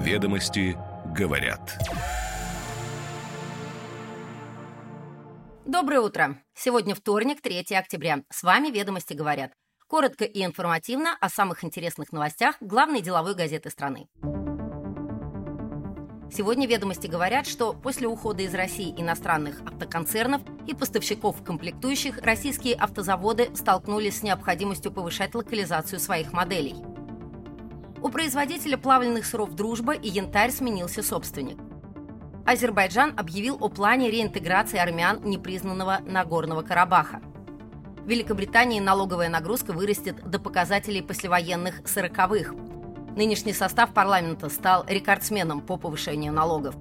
Ведомости говорят. Доброе утро. Сегодня вторник, 3 октября. С вами «Ведомости говорят». Коротко и информативно о самых интересных новостях главной деловой газеты страны. Сегодня ведомости говорят, что после ухода из России иностранных автоконцернов и поставщиков комплектующих российские автозаводы столкнулись с необходимостью повышать локализацию своих моделей. У производителя плавленных сыров «Дружба» и «Янтарь» сменился собственник. Азербайджан объявил о плане реинтеграции армян непризнанного Нагорного Карабаха. В Великобритании налоговая нагрузка вырастет до показателей послевоенных сороковых – Нынешний состав парламента стал рекордсменом по повышению налогов.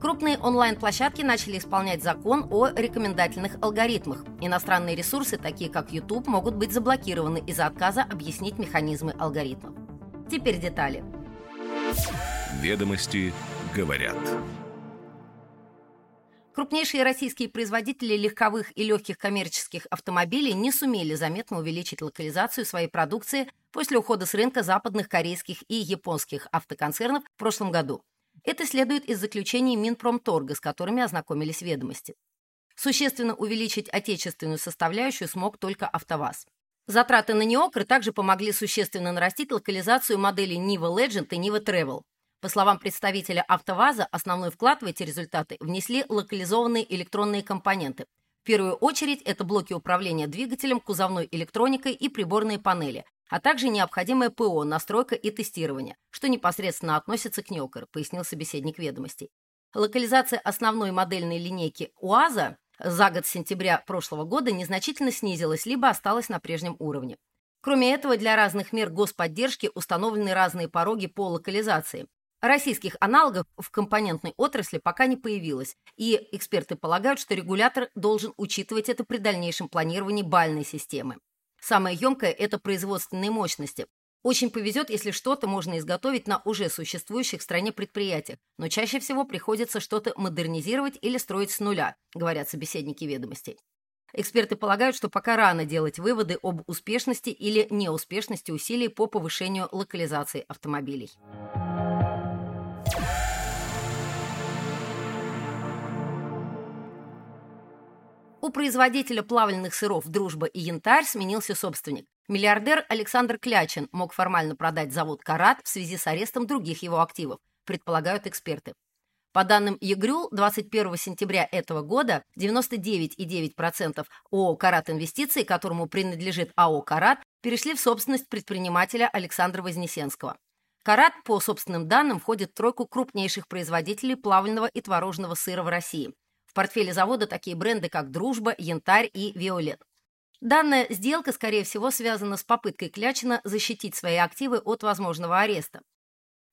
Крупные онлайн-площадки начали исполнять закон о рекомендательных алгоритмах. Иностранные ресурсы, такие как YouTube, могут быть заблокированы из-за отказа объяснить механизмы алгоритмов. Теперь детали. Ведомости говорят. Крупнейшие российские производители легковых и легких коммерческих автомобилей не сумели заметно увеличить локализацию своей продукции после ухода с рынка западных корейских и японских автоконцернов в прошлом году. Это следует из заключений Минпромторга, с которыми ознакомились ведомости. Существенно увеличить отечественную составляющую смог только АвтоВАЗ. Затраты на неокры также помогли существенно нарастить локализацию моделей Niva Legend и Niva Travel. По словам представителя АвтоВАЗа, основной вклад в эти результаты внесли локализованные электронные компоненты. В первую очередь это блоки управления двигателем, кузовной электроникой и приборные панели, а также необходимое ПО, настройка и тестирование, что непосредственно относится к НЕОКР, пояснил собеседник ведомостей. Локализация основной модельной линейки УАЗа за год с сентября прошлого года незначительно снизилась, либо осталась на прежнем уровне. Кроме этого, для разных мер господдержки установлены разные пороги по локализации. Российских аналогов в компонентной отрасли пока не появилось, и эксперты полагают, что регулятор должен учитывать это при дальнейшем планировании бальной системы. Самое емкое – это производственные мощности. Очень повезет, если что-то можно изготовить на уже существующих в стране предприятиях, но чаще всего приходится что-то модернизировать или строить с нуля, говорят собеседники ведомостей. Эксперты полагают, что пока рано делать выводы об успешности или неуспешности усилий по повышению локализации автомобилей. У производителя плавленных сыров «Дружба» и «Янтарь» сменился собственник. Миллиардер Александр Клячин мог формально продать завод «Карат» в связи с арестом других его активов, предполагают эксперты. По данным ЕГРЮЛ, 21 сентября этого года 99,9% ООО «Карат Инвестиции», которому принадлежит АО «Карат», перешли в собственность предпринимателя Александра Вознесенского. «Карат», по собственным данным, входит в тройку крупнейших производителей плавленного и творожного сыра в России – в портфеле завода такие бренды, как «Дружба», «Янтарь» и «Виолет». Данная сделка, скорее всего, связана с попыткой Клячина защитить свои активы от возможного ареста.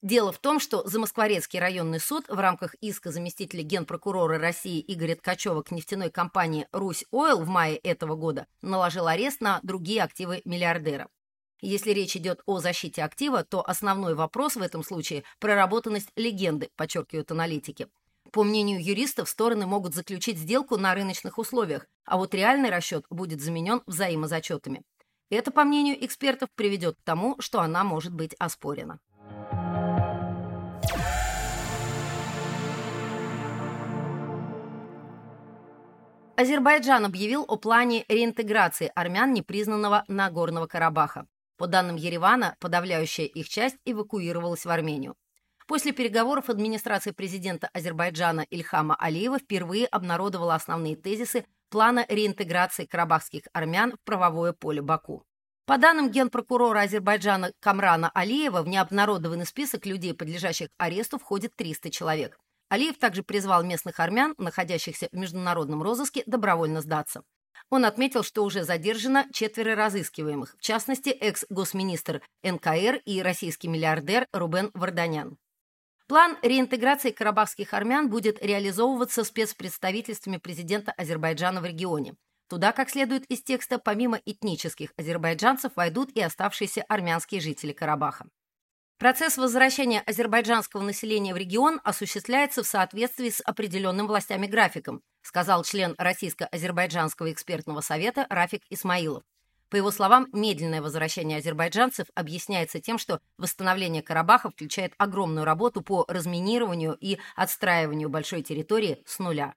Дело в том, что Замоскворецкий районный суд в рамках иска заместителя генпрокурора России Игоря Ткачева к нефтяной компании «Русь Ойл» в мае этого года наложил арест на другие активы миллиардера. Если речь идет о защите актива, то основной вопрос в этом случае – проработанность легенды, подчеркивают аналитики. По мнению юристов, стороны могут заключить сделку на рыночных условиях, а вот реальный расчет будет заменен взаимозачетами. Это, по мнению экспертов, приведет к тому, что она может быть оспорена. Азербайджан объявил о плане реинтеграции армян непризнанного Нагорного Карабаха. По данным Еревана, подавляющая их часть эвакуировалась в Армению. После переговоров администрация президента Азербайджана Ильхама Алиева впервые обнародовала основные тезисы плана реинтеграции карабахских армян в правовое поле Баку. По данным генпрокурора Азербайджана Камрана Алиева, в необнародованный список людей, подлежащих аресту, входит 300 человек. Алиев также призвал местных армян, находящихся в международном розыске, добровольно сдаться. Он отметил, что уже задержано четверо разыскиваемых, в частности, экс-госминистр НКР и российский миллиардер Рубен Варданян. План реинтеграции карабахских армян будет реализовываться спецпредставительствами президента Азербайджана в регионе. Туда, как следует из текста, помимо этнических азербайджанцев войдут и оставшиеся армянские жители Карабаха. Процесс возвращения азербайджанского населения в регион осуществляется в соответствии с определенным властями графиком, сказал член Российско-Азербайджанского экспертного совета Рафик Исмаилов. По его словам, медленное возвращение азербайджанцев объясняется тем, что восстановление Карабаха включает огромную работу по разминированию и отстраиванию большой территории с нуля.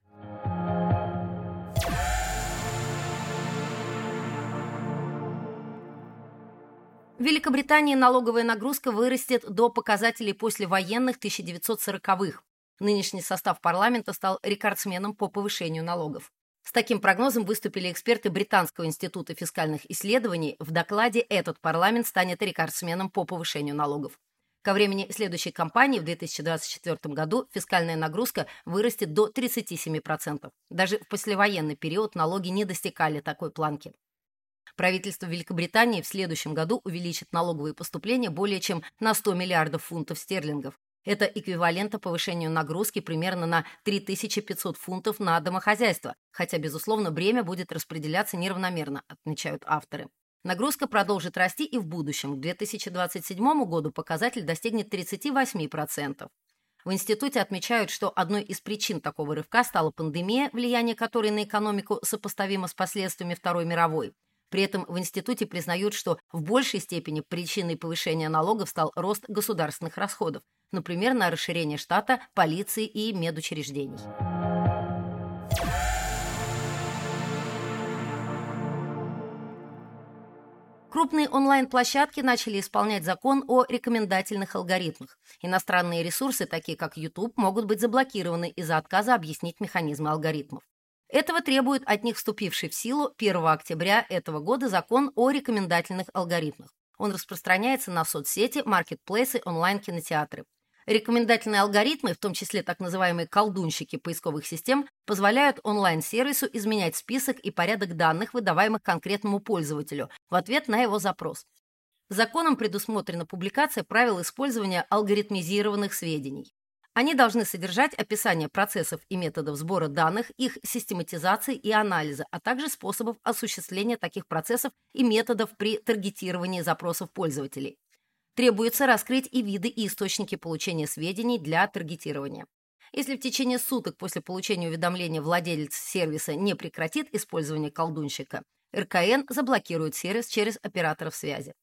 В Великобритании налоговая нагрузка вырастет до показателей послевоенных 1940-х. Нынешний состав парламента стал рекордсменом по повышению налогов. С таким прогнозом выступили эксперты Британского института фискальных исследований. В докладе этот парламент станет рекордсменом по повышению налогов. Ко времени следующей кампании в 2024 году фискальная нагрузка вырастет до 37%. Даже в послевоенный период налоги не достигали такой планки. Правительство Великобритании в следующем году увеличит налоговые поступления более чем на 100 миллиардов фунтов стерлингов. Это эквивалентно повышению нагрузки примерно на 3500 фунтов на домохозяйство, хотя, безусловно, бремя будет распределяться неравномерно, отмечают авторы. Нагрузка продолжит расти и в будущем. К 2027 году показатель достигнет 38%. В институте отмечают, что одной из причин такого рывка стала пандемия, влияние которой на экономику сопоставимо с последствиями Второй мировой. При этом в институте признают, что в большей степени причиной повышения налогов стал рост государственных расходов, например, на расширение штата, полиции и медучреждений. Крупные онлайн-площадки начали исполнять закон о рекомендательных алгоритмах. Иностранные ресурсы, такие как YouTube, могут быть заблокированы из-за отказа объяснить механизмы алгоритмов. Этого требует от них вступивший в силу 1 октября этого года закон о рекомендательных алгоритмах. Он распространяется на соцсети, маркетплейсы, онлайн-кинотеатры. Рекомендательные алгоритмы, в том числе так называемые колдунщики поисковых систем, позволяют онлайн-сервису изменять список и порядок данных, выдаваемых конкретному пользователю, в ответ на его запрос. Законом предусмотрена публикация правил использования алгоритмизированных сведений. Они должны содержать описание процессов и методов сбора данных, их систематизации и анализа, а также способов осуществления таких процессов и методов при таргетировании запросов пользователей. Требуется раскрыть и виды, и источники получения сведений для таргетирования. Если в течение суток после получения уведомления владелец сервиса не прекратит использование колдунщика, РКН заблокирует сервис через операторов связи.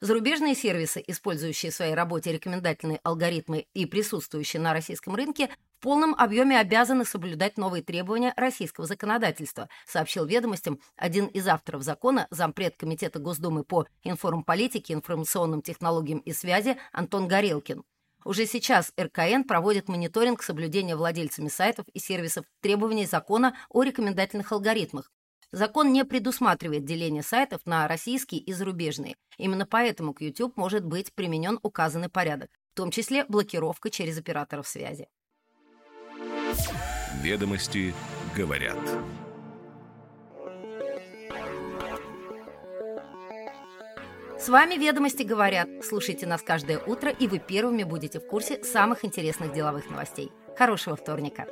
Зарубежные сервисы, использующие в своей работе рекомендательные алгоритмы и присутствующие на российском рынке, в полном объеме обязаны соблюдать новые требования российского законодательства, сообщил ведомостям один из авторов закона, зампред Комитета Госдумы по информполитике, информационным технологиям и связи Антон Горелкин. Уже сейчас РКН проводит мониторинг соблюдения владельцами сайтов и сервисов требований закона о рекомендательных алгоритмах. Закон не предусматривает деление сайтов на российские и зарубежные. Именно поэтому к YouTube может быть применен указанный порядок, в том числе блокировка через операторов связи. Ведомости говорят. С вами «Ведомости говорят». Слушайте нас каждое утро, и вы первыми будете в курсе самых интересных деловых новостей. Хорошего вторника!